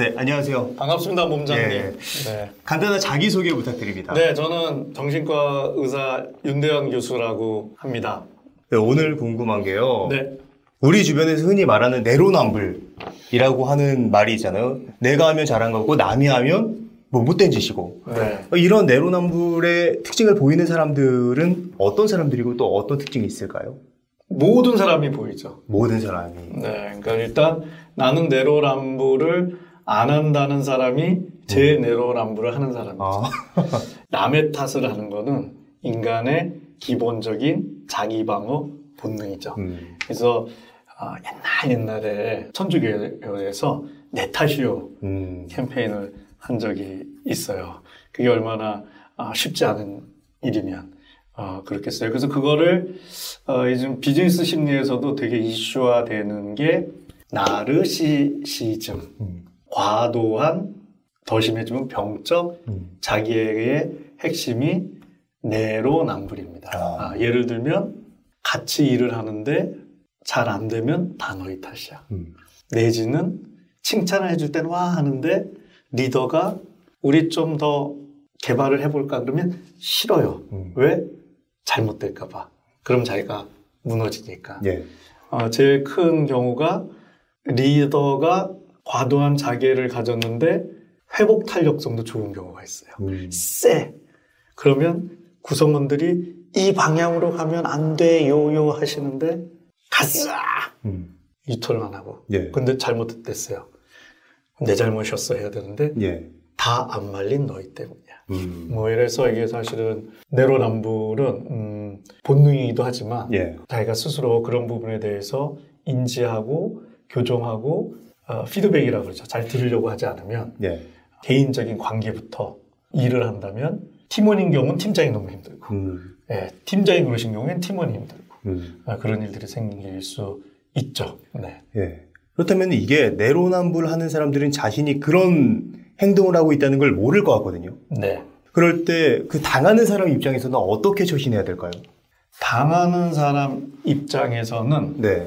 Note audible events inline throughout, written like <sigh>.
네, 안녕하세요. 반갑습니다, 몸장님. 네. 네. 간단한 자기소개 부탁드립니다. 네, 저는 정신과 의사 윤대현 교수라고 합니다. 네, 오늘 궁금한 게요. 네. 우리 주변에서 흔히 말하는 내로남불이라고 하는 말이 있잖아요. 내가 하면 잘한 거고 남이 하면 뭐 못된 짓이고. 네. 이런 내로남불의 특징을 보이는 사람들은 어떤 사람들이고 또 어떤 특징이 있을까요? 모든 사람이 보이죠. 모든 사람이. 네. 그러니까 일단 나는 내로남불을 안 한다는 사람이 제 내로남불을 하는 사람이죠. 아, <laughs> 남의 탓을 하는 거는 인간의 기본적인 자기방어 본능이죠. 음, 그래서 아, 옛날 옛날에 천주교에서 내 탓이요 음, 캠페인을 한 적이 있어요. 그게 얼마나 아, 쉽지 않은 일이면 어, 그렇겠어요. 그래서 그거를 어, 요즘 비즈니스 심리에서도 되게 이슈화되는 게 나르시시즘, 음, 과도한 더 심해지면 병적 음. 자기의 핵심이 내로남불입니다. 아. 아, 예를 들면 같이 일을 하는데 잘 안 되면 다 너희 탓이야. 음. 내지는 칭찬을 해줄 때는 와 하는데 리더가 우리 좀 더 개발을 해볼까 그러면 싫어요. 음. 왜? 잘못될까봐. 그럼 자기가 무너지니까. 예. 어, 제일 큰 경우가 리더가 과도한 자괴를 가졌는데 회복 탄력성도 좋은 경우가 있어요. 음. 쎄. 그러면 구성원들이 이 방향으로 가면 안 돼요요 하시는데 가자 음. 안 하고 예. 근데 잘못됐어요. 내 잘못이었어 해야 되는데 예. 다안 말린 너희 때문이야. 음. 뭐 이래서 이게 사실은 내로남불은 음, 본능이기도 하지만 예. 자기가 스스로 그런 부분에 대해서 인지하고 교정하고 어, 피드백이라고 그러죠. 잘 들으려고 하지 않으면 예. 개인적인 관계부터 일을 한다면 팀원인 경우는 팀장이 너무 힘들고 음. 예, 팀장이 그러신 경우에는 팀원이 힘들고 음. 아, 그런 일들이 생길 수 있죠. 네. 예. 그렇다면 이게 내로남불 하는 사람들은 자신이 그런 행동을 하고 있다는 걸 모를 것 같거든요. 네. 그럴 때 그 당하는 사람 입장에서는 어떻게 처신해야 될까요? 당하는 사람 입장에서는 네.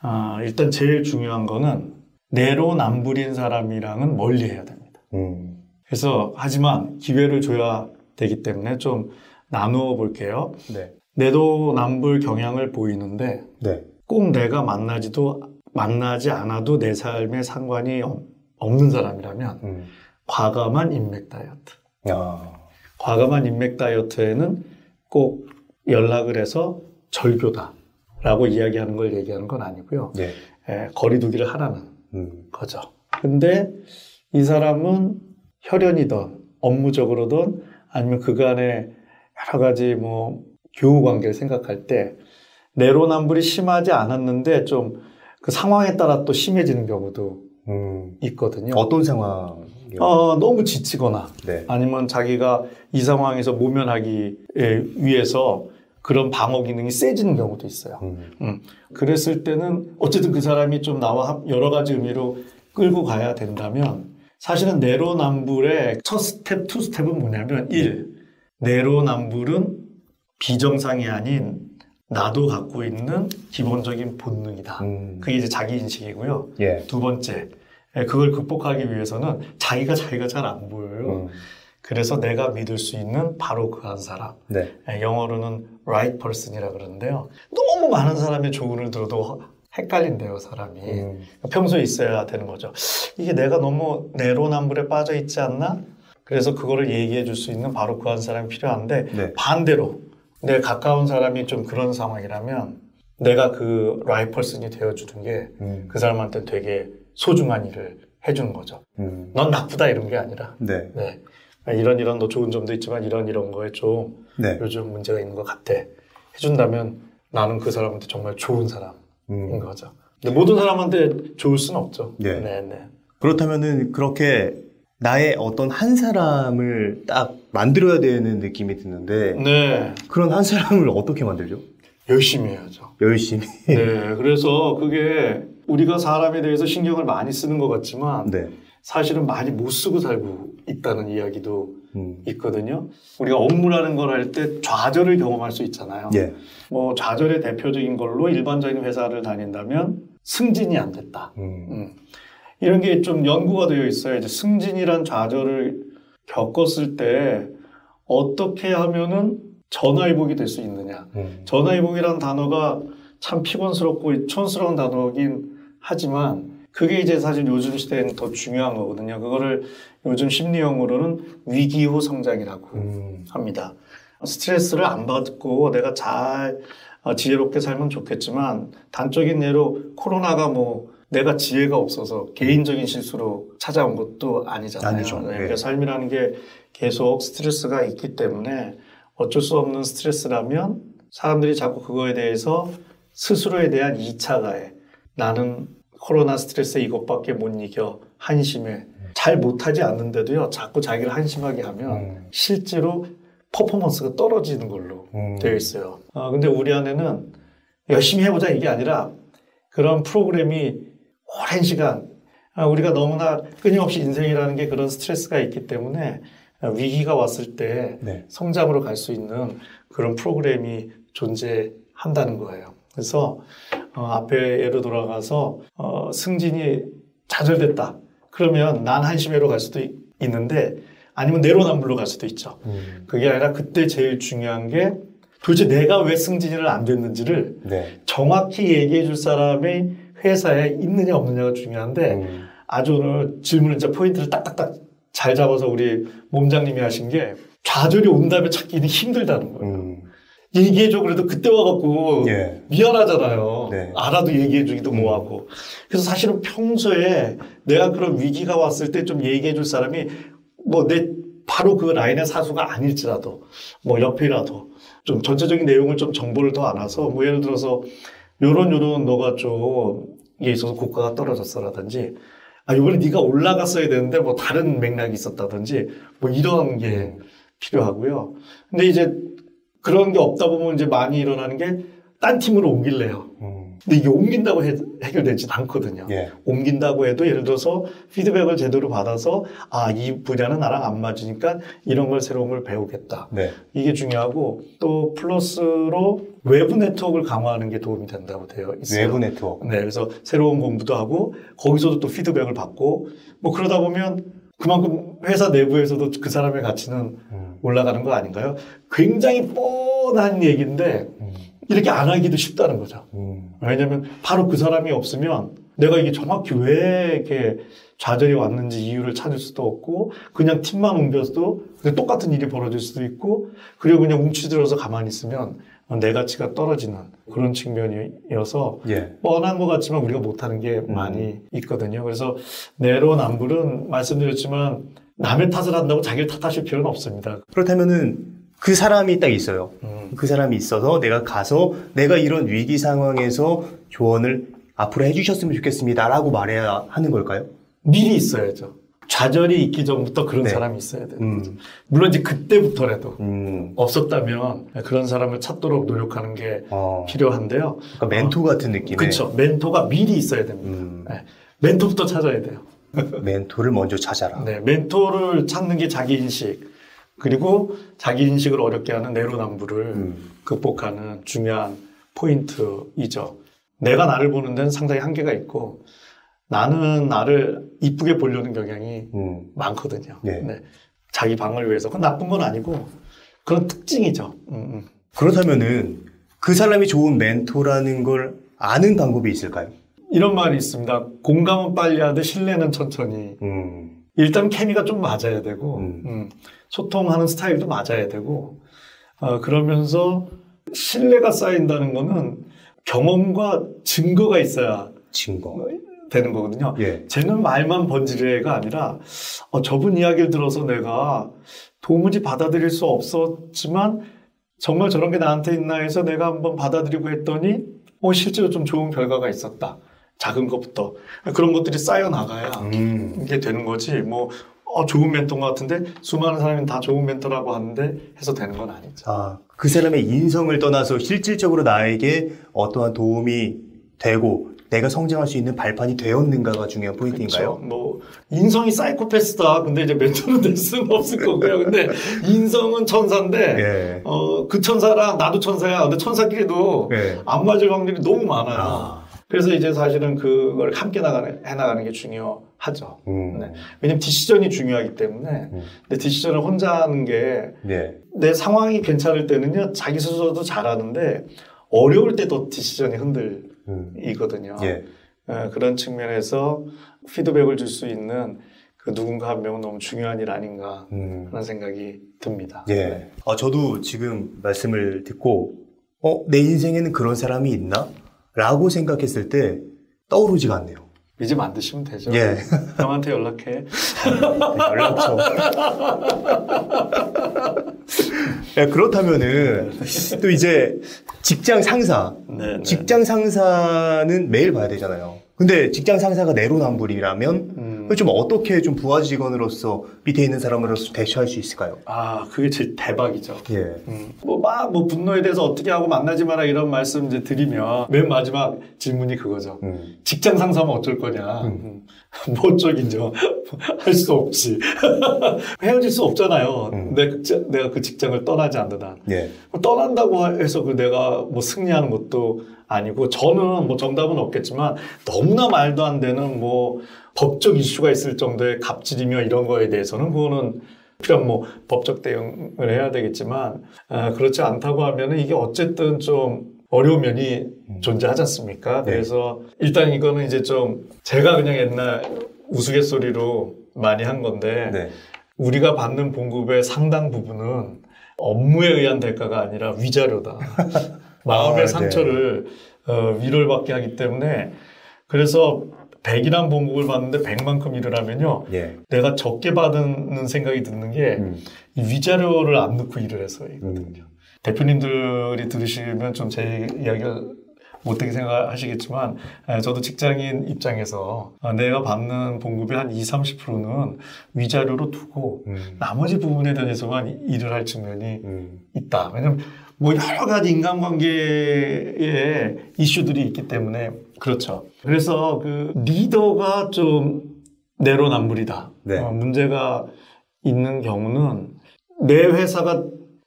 아, 일단 제일 중요한 거는 내로남불인 사람이랑은 멀리 해야 됩니다. 음. 그래서 하지만 기회를 줘야 되기 때문에 좀 나누어 볼게요. 네. 내로남불 경향을 보이는데 네. 꼭 내가 만나지도 만나지 않아도 내 삶에 상관이 없- 없는 사람이라면 음. 과감한 인맥 다이어트. 아. 과감한 인맥 다이어트에는 꼭 연락을 해서 절교다라고 이야기하는 걸 얘기하는 건 아니고요. 예. 에, 거리두기를 하라는 음. 거죠. 근데 이 사람은 혈연이든 업무적으로든 아니면 그간의 여러 가지 뭐 교우 관계를 생각할 때 내로남불이 심하지 않았는데 좀 그 상황에 따라 또 심해지는 경우도 음. 있거든요. 어떤 상황? 어, 너무 지치거나 네. 아니면 자기가 이 상황에서 모면하기 위해서 그런 방어 기능이 세지는 경우도 있어요. 음. 그랬을 때는 어쨌든 그 사람이 좀 나와 합- 여러 가지 의미로 끌고 가야 된다면 사실은 내로남불의 첫 스텝, two step은 뭐냐면 일 내로남불은 비정상이 아닌 나도 갖고 있는 기본적인 본능이다. 음. 그게 이제 자기 인식이고요. 예. 두 번째, 예, 그걸 극복하기 위해서는 자기가 자기가 잘 안 보여요. 음. 그래서 내가 믿을 수 있는 바로 그 한 사람. 네. 예, 영어로는 right person이라 그러는데요. 너무 많은 사람의 조언을 들어도 헷갈린대요, 사람이. 음. 평소에 있어야 되는 거죠. 이게 내가 너무 내로남불에 빠져 있지 않나? 그래서 그거를 얘기해 줄 수 있는 바로 그 한 사람이 필요한데 네. 반대로 내 가까운 사람이 좀 그런 상황이라면 내가 그 right person이 되어주는 게 음. 그 사람한테 되게 소중한 일을 해주는 거죠. 음. 넌 나쁘다 이런 게 아니라 네. 네. 이런 이런 너 좋은 점도 있지만 이런 이런 거에 좀 네. 요즘 문제가 있는 것 같아. 해준다면 나는 그 사람한테 정말 좋은 사람인 음. 거죠. 근데 모든 사람한테 좋을 수는 없죠. 네. 네, 네. 그렇다면은 그렇게 나의 어떤 한 사람을 딱 만들어야 되는 느낌이 드는데 네. 그런 한 사람을 어떻게 만들죠? 열심히 해야죠. 열심히. 네. 그래서 그게 우리가 사람에 대해서 신경을 많이 쓰는 것 같지만 네. 사실은 많이 못 쓰고 살고 있다는 이야기도 음. 있거든요. 우리가 업무라는 걸 할 때 좌절을 경험할 수 있잖아요. 예. 뭐 좌절의 대표적인 걸로 일반적인 회사를 다닌다면 승진이 안 됐다. 음. 음. 이런 게 좀 연구가 되어 있어요. 이제 승진이란 좌절을 겪었을 때 어떻게 하면은 전화위복이 될 수 있느냐. 음. 전화위복이라는 단어가 참 피곤스럽고 촌스러운 단어긴 하지만 그게 이제 사실 요즘 시대에는 더 중요한 거거든요. 그거를 요즘 심리용어로는 위기후 성장이라고 음. 합니다. 스트레스를 안 받고 내가 잘 어, 지혜롭게 살면 좋겠지만 단적인 예로 코로나가 뭐 내가 지혜가 없어서 개인적인 실수로 찾아온 것도 아니잖아요. 아니죠. 네, 네. 그러니까 삶이라는 게 계속 스트레스가 있기 때문에 어쩔 수 없는 스트레스라면 사람들이 자꾸 그거에 대해서 스스로에 대한 2차 가해. 나는 코로나 스트레스 이것밖에 못 이겨. 한심해. 잘 못하지 않는데도요, 자꾸 자기를 한심하게 하면 음. 실제로 퍼포먼스가 떨어지는 걸로 음. 되어 있어요. 어, 근데 우리 안에는 열심히 해보자 이게 아니라 그런 프로그램이 오랜 시간 아, 우리가 너무나 끊임없이 인생이라는 게 그런 스트레스가 있기 때문에 어, 위기가 왔을 때 네. 성장으로 갈 수 있는 그런 프로그램이 존재한다는 거예요. 그래서 어, 앞에 예로 돌아가서 어, 승진이 좌절됐다. 그러면 난 한심해로 갈 수도 있- 있는데 아니면 내로남불로 갈 수도 있죠. 음. 그게 아니라 그때 제일 중요한 게 도대체 내가 왜 승진을 안 됐는지를 네. 정확히 얘기해 줄 사람이 회사에 있느냐 없느냐가 중요한데 음. 아주 오늘 질문을 진짜 포인트를 딱딱딱 잘 잡아서 우리 몸장님이 하신 게 좌절이 온 다음에 찾기는 힘들다는 거예요. 음. 얘기해줘 그래도 그때 와갖고 예. 미안하잖아요. 네. 알아도 얘기해주기도 음. 뭐하고. 그래서 사실은 평소에 내가 그런 위기가 왔을 때 좀 얘기해줄 사람이 뭐 내 바로 그 라인의 사수가 아닐지라도 뭐 옆이라도 좀 전체적인 내용을 좀 정보를 더 알아서 뭐 예를 들어서 요런 요런 너가 좀 이게 있어서 고가가 떨어졌어라든지 아 요번에 네가 올라갔어야 되는데 뭐 다른 맥락이 있었다든지 뭐 이런 게 필요하고요. 근데 이제 그런 게 없다 보면 이제 많이 일어나는 게 딴 팀으로 옮길래요. 음. 근데 이게 옮긴다고 해, 해결되진 않거든요. 예. 옮긴다고 해도 예를 들어서 피드백을 제대로 받아서 아, 이 분야는 나랑 안 맞으니까 이런 걸 새로운 걸 배우겠다. 네. 이게 중요하고 또 플러스로 외부 네트워크를 강화하는 게 도움이 된다고 되어 있어요. 외부 네트워크. 네, 그래서 새로운 공부도 하고 거기서도 또 피드백을 받고 뭐 그러다 보면 그만큼 회사 내부에서도 그 사람의 가치는 음. 올라가는 거 아닌가요? 굉장히 뻔한 얘기인데 음. 이렇게 안 하기도 쉽다는 거죠. 음. 왜냐면 바로 그 사람이 없으면 내가 이게 정확히 왜 이렇게 좌절이 왔는지 이유를 찾을 수도 없고 그냥 팀만 옮겨도 그냥 똑같은 일이 벌어질 수도 있고 그리고 그냥 움츠들어서 가만히 있으면 내 가치가 떨어지는 그런 측면이어서 예. 뻔한 것 같지만 우리가 못하는 게 많이 있거든요. 그래서 내로남불은 말씀드렸지만 남의 탓을 한다고 자기를 탓하실 필요는 없습니다. 그렇다면은 그 사람이 딱 있어요. 음. 그 사람이 있어서 내가 가서 내가 이런 위기 상황에서 조언을 앞으로 해주셨으면 좋겠습니다라고 말해야 하는 걸까요? 미리 있어야죠. 좌절이 있기 전부터 그런 네. 사람이 있어야 돼요. 음. 물론 이제 그때부터라도 음. 없었다면 그런 사람을 찾도록 노력하는 게 어. 필요한데요. 그러니까 멘토 같은 느낌의. 그렇죠. 멘토가 미리 있어야 됩니다. 음. 네. 멘토부터 찾아야 돼요. 멘토를 먼저 찾아라. 네. 멘토를 찾는 게 자기 인식 그리고 자기 인식을 어렵게 하는 내로남불을 음. 극복하는 중요한 포인트이죠. 내가 나를 보는 데는 상당히 한계가 있고 나는 나를 이쁘게 보려는 경향이 음. 많거든요. 네. 자기 방을 위해서. 그건 나쁜 건 아니고 그런 특징이죠. 음, 음. 그렇다면은 그 사람이 좋은 멘토라는 걸 아는 방법이 있을까요? 이런 말이 있습니다. 공감은 빨리 하되 신뢰는 천천히. 음. 일단 케미가 좀 맞아야 되고 음. 음, 소통하는 스타일도 맞아야 되고 어, 그러면서 신뢰가 쌓인다는 거는 경험과 증거가 있어야 증거. 되는 거거든요. 예. 쟤는 말만 번지르해가 아니라 어, 저분 이야기를 들어서 내가 도무지 받아들일 수 없었지만 정말 저런 게 나한테 있나 해서 내가 한번 받아들이고 했더니 어, 실제로 좀 좋은 결과가 있었다. 작은 것부터 그런 것들이 쌓여 나가야 음. 이게 되는 거지. 뭐 어, 좋은 멘토인 것 같은데 수많은 사람이 다 좋은 멘토라고 하는데 해서 되는 건 아니죠. 아, 그 사람의 인성을 떠나서 실질적으로 나에게 어떠한 도움이 되고 내가 성장할 수 있는 발판이 되었는가가 중요한 포인트인가요? 그렇죠. 뭐 인성이 사이코패스다. 근데 이제 멘토는 될 수는 없을 거고요. 근데 <laughs> 인성은 천사인데 예. 어, 그 천사랑 나도 천사야. 근데 천사끼리도 예. 안 맞을 확률이 너무 많아요. 아. 그래서 이제 사실은 그걸 함께 나가는, 해나가는 게 중요하죠. 음. 네. 왜냐면 디시전이 중요하기 때문에. 음. 근데 디시전을 혼자 하는 게 네. 내 상황이 괜찮을 때는요, 자기 스스로도 잘하는데 어려울 때더 디시전이 흔들리거든요. 음. 예. 예, 그런 측면에서 피드백을 줄 수 있는 그 누군가 한 명은 너무 중요한 일 아닌가 음. 하는 생각이 듭니다. 예. 네. 아, 저도 지금 말씀을 듣고, 어, 내 인생에는 그런 사람이 있나? 라고 생각했을 때 떠오르지가 않네요. 이제 만드시면 되죠. 예. 형한테 연락해. 연락처. 야, 그렇다면은, 또 이제 직장 상사. 네, 네. 직장 상사는 매일 봐야 되잖아요. 근데 직장 상사가 내로남불이라면, 음. 좀 어떻게 좀 부하 직원으로서 밑에 있는 사람으로서 대처할 수 있을까요? 아, 그게 제일 대박이죠. 예. 음, 뭐, 막, 뭐, 분노에 대해서 어떻게 하고 만나지 마라 이런 말씀 이제 드리면, 맨 마지막 질문이 그거죠. 음. 직장 상사면 어쩔 거냐. 음. 뭐 어쩌긴죠. <laughs> 할 수 없지. <laughs> 헤어질 수 없잖아요. 음. 내, 그- 내가 그 직장을 떠나지 않는 한. 예. 떠난다고 해서 그 내가 뭐 승리하는 것도 아니고 저는 뭐 정답은 없겠지만 너무나 말도 안 되는 뭐 법적 이슈가 있을 정도의 갑질이며 이런 거에 대해서는 그거는 필요한 뭐 법적 대응을 해야 되겠지만 아, 그렇지 않다고 하면은 이게 어쨌든 좀 어려운 면이 존재하지 않습니까? 네. 그래서 일단 이거는 이제 좀 제가 그냥 옛날 우스갯소리로 많이 한 건데 네. 우리가 받는 봉급의 상당 부분은 업무에 의한 대가가 아니라 위자료다. <laughs> 마음의 아, 네. 상처를 어, 위로를 받게 하기 때문에 그래서 100이란 봉급을 받는데 100만큼 일을 하면요. 예. 내가 적게 받는 생각이 드는 게 음. 이 위자료를 안 넣고 일을 해서이거든요. 음. 대표님들이 들으시면 좀 제 이야기를 못되게 생각하시겠지만 에, 저도 직장인 입장에서 아, 내가 받는 봉급의 한 20, 30%는 위자료로 두고 음. 나머지 부분에 대해서만 일을 할 측면이 음. 있다. 왜냐면 뭐 여러 가지 인간관계에 이슈들이 있기 때문에 그렇죠. 그래서 그 리더가 좀 내로남불이다. 네. 어, 문제가 있는 경우는 내 회사가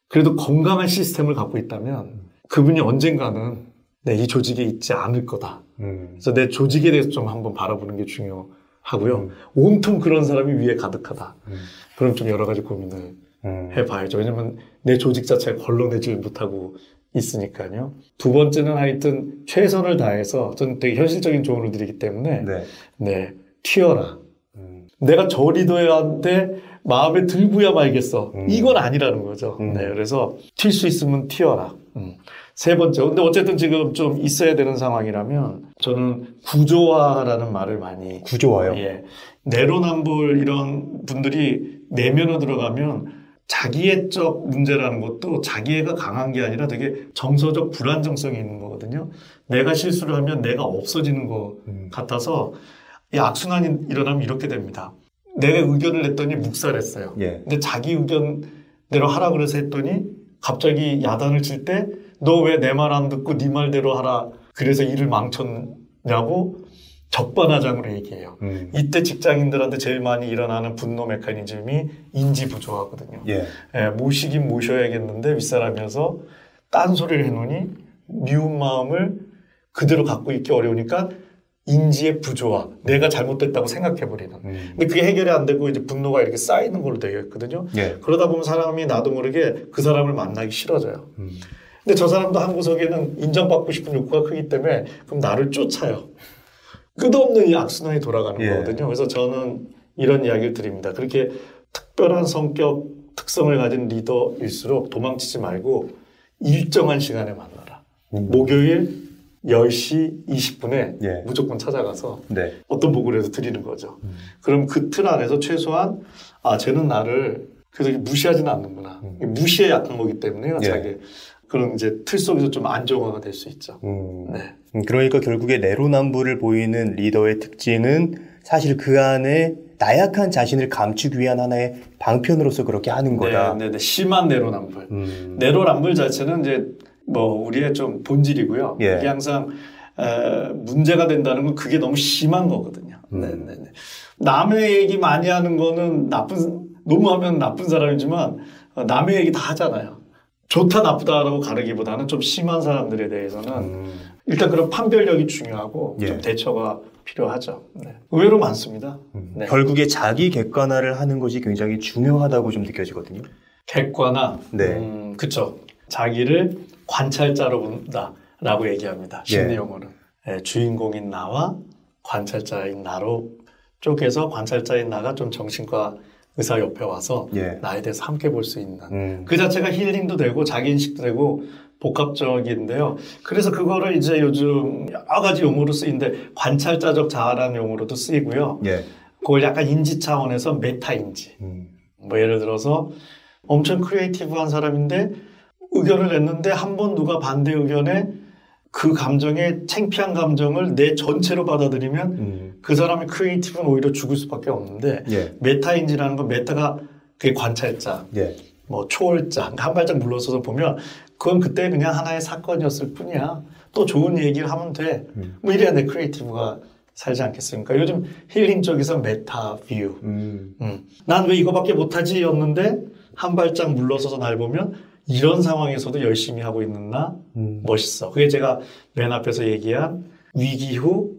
그래도 건강한 시스템을 갖고 있다면 그분이 언젠가는 내이 조직에 있지 않을 거다. 음. 그래서 내 조직에 대해서 좀 한번 바라보는 게 중요하고요. 음. 온통 그런 사람이 위에 가득하다. 음. 그럼 좀 여러 가지 고민을 음. 해봐야죠. 왜냐면 내 조직 자체가 걸러내질 못하고 있으니까요. 두 번째는 하여튼 최선을 다해서 저는 되게 현실적인 조언을 드리기 때문에 네. 네, 튀어라. 음. 내가 저 리더한테 마음에 들고야 말겠어. 음. 이건 아니라는 거죠. 음. 네, 그래서 튈 수 있으면 튀어라. 음. 세 번째. 근데 어쨌든 지금 좀 있어야 되는 상황이라면 저는 구조화라는 말을 많이 구조화요. 예. 내로남불 이런 분들이 내면으로 들어가면 자기애적 문제라는 것도 자기애가 강한 게 아니라 되게 정서적 불안정성이 있는 거거든요. 내가 실수를 하면 내가 없어지는 것 음. 같아서 이 악순환이 일어나면 이렇게 됩니다. 내가 의견을 냈더니 묵살했어요. 예. 근데 자기 의견대로 하라 그래서 했더니 갑자기 야단을 칠 때 너 왜 내 말 안 듣고 네 말대로 하라 그래서 일을 망쳤냐고 적반하장으로 얘기해요. 음. 이때 직장인들한테 제일 많이 일어나는 분노 메커니즘이 인지 부조화거든요. 예. 예, 모시긴 모셔야겠는데 윗사람이어서 딴소리를 해놓으니 미운 마음을 그대로 갖고 있기 어려우니까 인지의 부조화, 내가 잘못됐다고 생각해버리는. 음. 근데 그게 해결이 안 되고 이제 분노가 이렇게 쌓이는 걸로 되어 있거든요. 예. 그러다 보면 사람이 나도 모르게 그 사람을 만나기 싫어져요. 음. 근데 저 사람도 한 구석에는 인정받고 싶은 욕구가 크기 때문에 그럼 나를 쫓아요. 끝없는 이 악순환이 돌아가는 예. 거거든요. 그래서 저는 이런 이야기를 드립니다. 그렇게 특별한 성격 특성을 가진 리더일수록 도망치지 말고 일정한 시간에 만나라. 음. 목요일 10시 20분에 예. 무조건 찾아가서 네. 어떤 보고를 해서 드리는 거죠. 음. 그럼 그 틀 안에서 최소한 아 쟤는 나를 그래서 무시하지는 않는구나. 음. 무시에 약한 거기 때문에요. 예. 자기 그런 이제 틀 속에서 좀 안정화가 될 수 있죠. 음. 네. 음, 그러니까 결국에 내로남불을 보이는 리더의 특징은 사실 그 안에 나약한 자신을 감추기 위한 하나의 방편으로서 그렇게 하는 거다. 네, 네, 네. 심한 내로남불. 음. 내로남불 자체는 이제 뭐 우리의 좀 본질이고요. 예. 이게 항상 에, 문제가 된다는 건 그게 너무 심한 거거든요. 음. 네, 네, 네. 남의 얘기 많이 하는 거는 나쁜 너무 하면 나쁜 사람이지만 어, 남의 얘기 다 하잖아요. 좋다 나쁘다라고 가르기보다는 좀 심한 사람들에 대해서는 음. 일단 그런 판별력이 중요하고 좀 예. 대처가 필요하죠. 네. 의외로 많습니다. 네. 결국에 자기 객관화를 하는 것이 굉장히 중요하다고 좀 느껴지거든요. 객관화. 네. 음, 그쵸. 자기를 관찰자로 본다라고 얘기합니다. 심리 예. 용어는. 예, 주인공인 나와 관찰자인 나로 쪼개서 관찰자인 나가 좀 정신과 의사 옆에 와서 예. 나에 대해서 함께 볼 수 있는 음. 그 자체가 힐링도 되고 자기 인식도 되고 복합적인데요. 그래서 그거를 이제 요즘 여러 가지 용어로 쓰이는데 관찰자적 자아라는 용어로도 쓰이고요. 예. 그걸 약간 인지 차원에서 메타 인지. 음. 뭐 예를 들어서 엄청 creative한 사람인데 의견을 냈는데 한 번 누가 반대 의견에 그 감정에 창피한 감정을 내 전체로 받아들이면 음. 그 사람의 creative는 오히려 죽을 수밖에 없는데 예. 메타인지라는 건 meta가 그게 관찰자, 예. 뭐 초월자 한 발짝 물러서서 보면 그건 그때 그냥 하나의 사건이었을 뿐이야. 또 좋은 얘기를 하면 돼. 음. 뭐 이래야 내 creative가 살지 않겠습니까? 요즘 힐링 쪽에서 meta view. 음. 난 왜 이거밖에 못하지였는데 한 발짝 물러서서 날 보면 이런 상황에서도 열심히 하고 있는 나 음. 멋있어. 그게 제가 맨 앞에서 얘기한 위기 후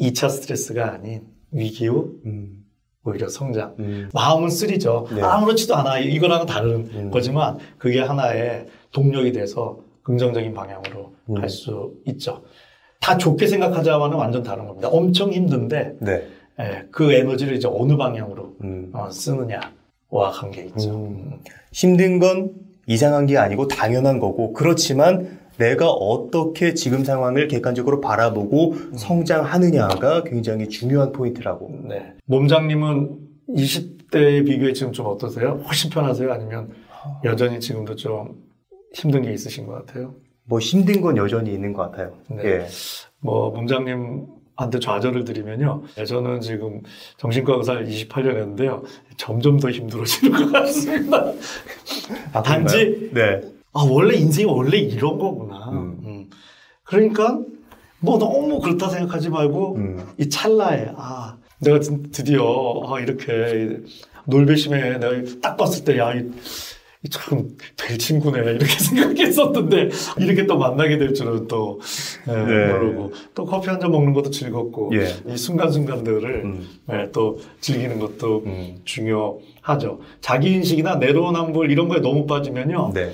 2차 스트레스가 아닌 위기 후 음. 오히려 성장. 음. 마음은 쓰리죠. 네. 아무렇지도 않아. 이거랑은 다른 음. 거지만 그게 하나의 동력이 돼서 긍정적인 방향으로 음. 갈수 있죠. 다 좋게 생각하자와는 완전 다른 겁니다. 엄청 힘든데 네. 예, 그 에너지를 이제 어느 방향으로 음. 어, 쓰느냐와 관계 있죠. 음. 힘든 건 이상한 게 아니고 당연한 거고 그렇지만 내가 어떻게 지금 상황을 객관적으로 바라보고 성장하느냐가 굉장히 중요한 포인트라고. 네. 몸장님은 20대에 비교해 지금 좀 어떠세요? 훨씬 편하세요? 아니면 여전히 지금도 좀 힘든 게 있으신 것 같아요? 뭐 힘든 건 여전히 있는 것 같아요. 네. 예. 뭐 몸장님 한테 좌절을 드리면요. 네, 저는 지금 정신과 의사를 28년 했는데요. 점점 더 힘들어지는 것 같습니다. 아, 단지? 네. 아 원래 인생이 원래 이런 거구나. 음. 음. 그러니까 뭐 너무 그렇다 생각하지 말고 음. 이 찰나에 아 내가 드- 드디어 아, 이렇게 놀배심에 내가 딱 봤을 때 야 이 참 될 친구네 이렇게 <laughs> 생각했었는데 이렇게 또 만나게 될 줄은 또 예, 네. 모르고 또 커피 한 잔 먹는 것도 즐겁고 예. 이 순간순간들을 음. 예, 또 즐기는 것도 음. 중요하죠. 자기 인식이나 내로남불 이런 거에 너무 빠지면요. 네.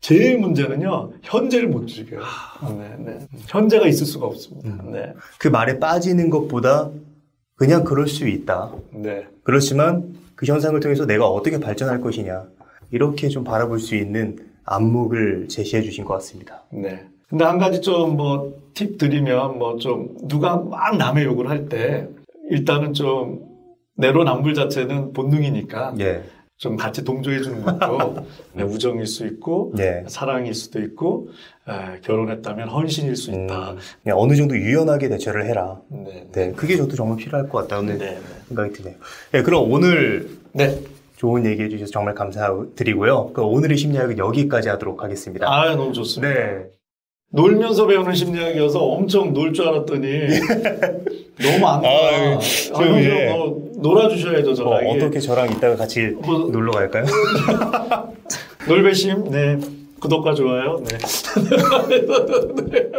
제일 문제는요, 현재를 못 즐겨요. 네, 네. 현재가 있을 수가 없습니다. 음. 네, 그 말에 빠지는 것보다 그냥 그럴 수 있다. 네, 그렇지만 그 현상을 통해서 내가 어떻게 발전할 것이냐. 이렇게 좀 바라볼 수 있는 안목을 제시해 주신 것 같습니다. 네. 근데 한 가지 좀 뭐 팁 드리면 뭐 좀 누가 막 남의 욕을 할 때 일단은 좀 내로남불 자체는 본능이니까 예. 좀 같이 동조해 주는 것도 <laughs> 네, 우정일 수 있고 네. 사랑일 수도 있고 에, 결혼했다면 헌신일 수 있다. 음, 어느 정도 유연하게 대처를 해라. 네, 네. 그게 저도 정말 필요할 것 같다는 네, 네. 생각이 드네요. 네. 그럼 오늘 네. 좋은 얘기 해 주셔서 정말 감사드리고요. 그 오늘의 심리학은 여기까지 하도록 하겠습니다. 아, 너무 좋습니다. 네. 놀면서 배우는 심리학이어서 엄청 놀 줄 알았더니 <laughs> 너무 안 놀아. 좀 아, 예. 뭐 놀아주셔야죠, 뭐 저랑. 이게 어떻게 저랑 이따가 같이 뭐- 놀러 갈까요? <laughs> 놀배심, 네. 구독과 좋아요, 네. <laughs>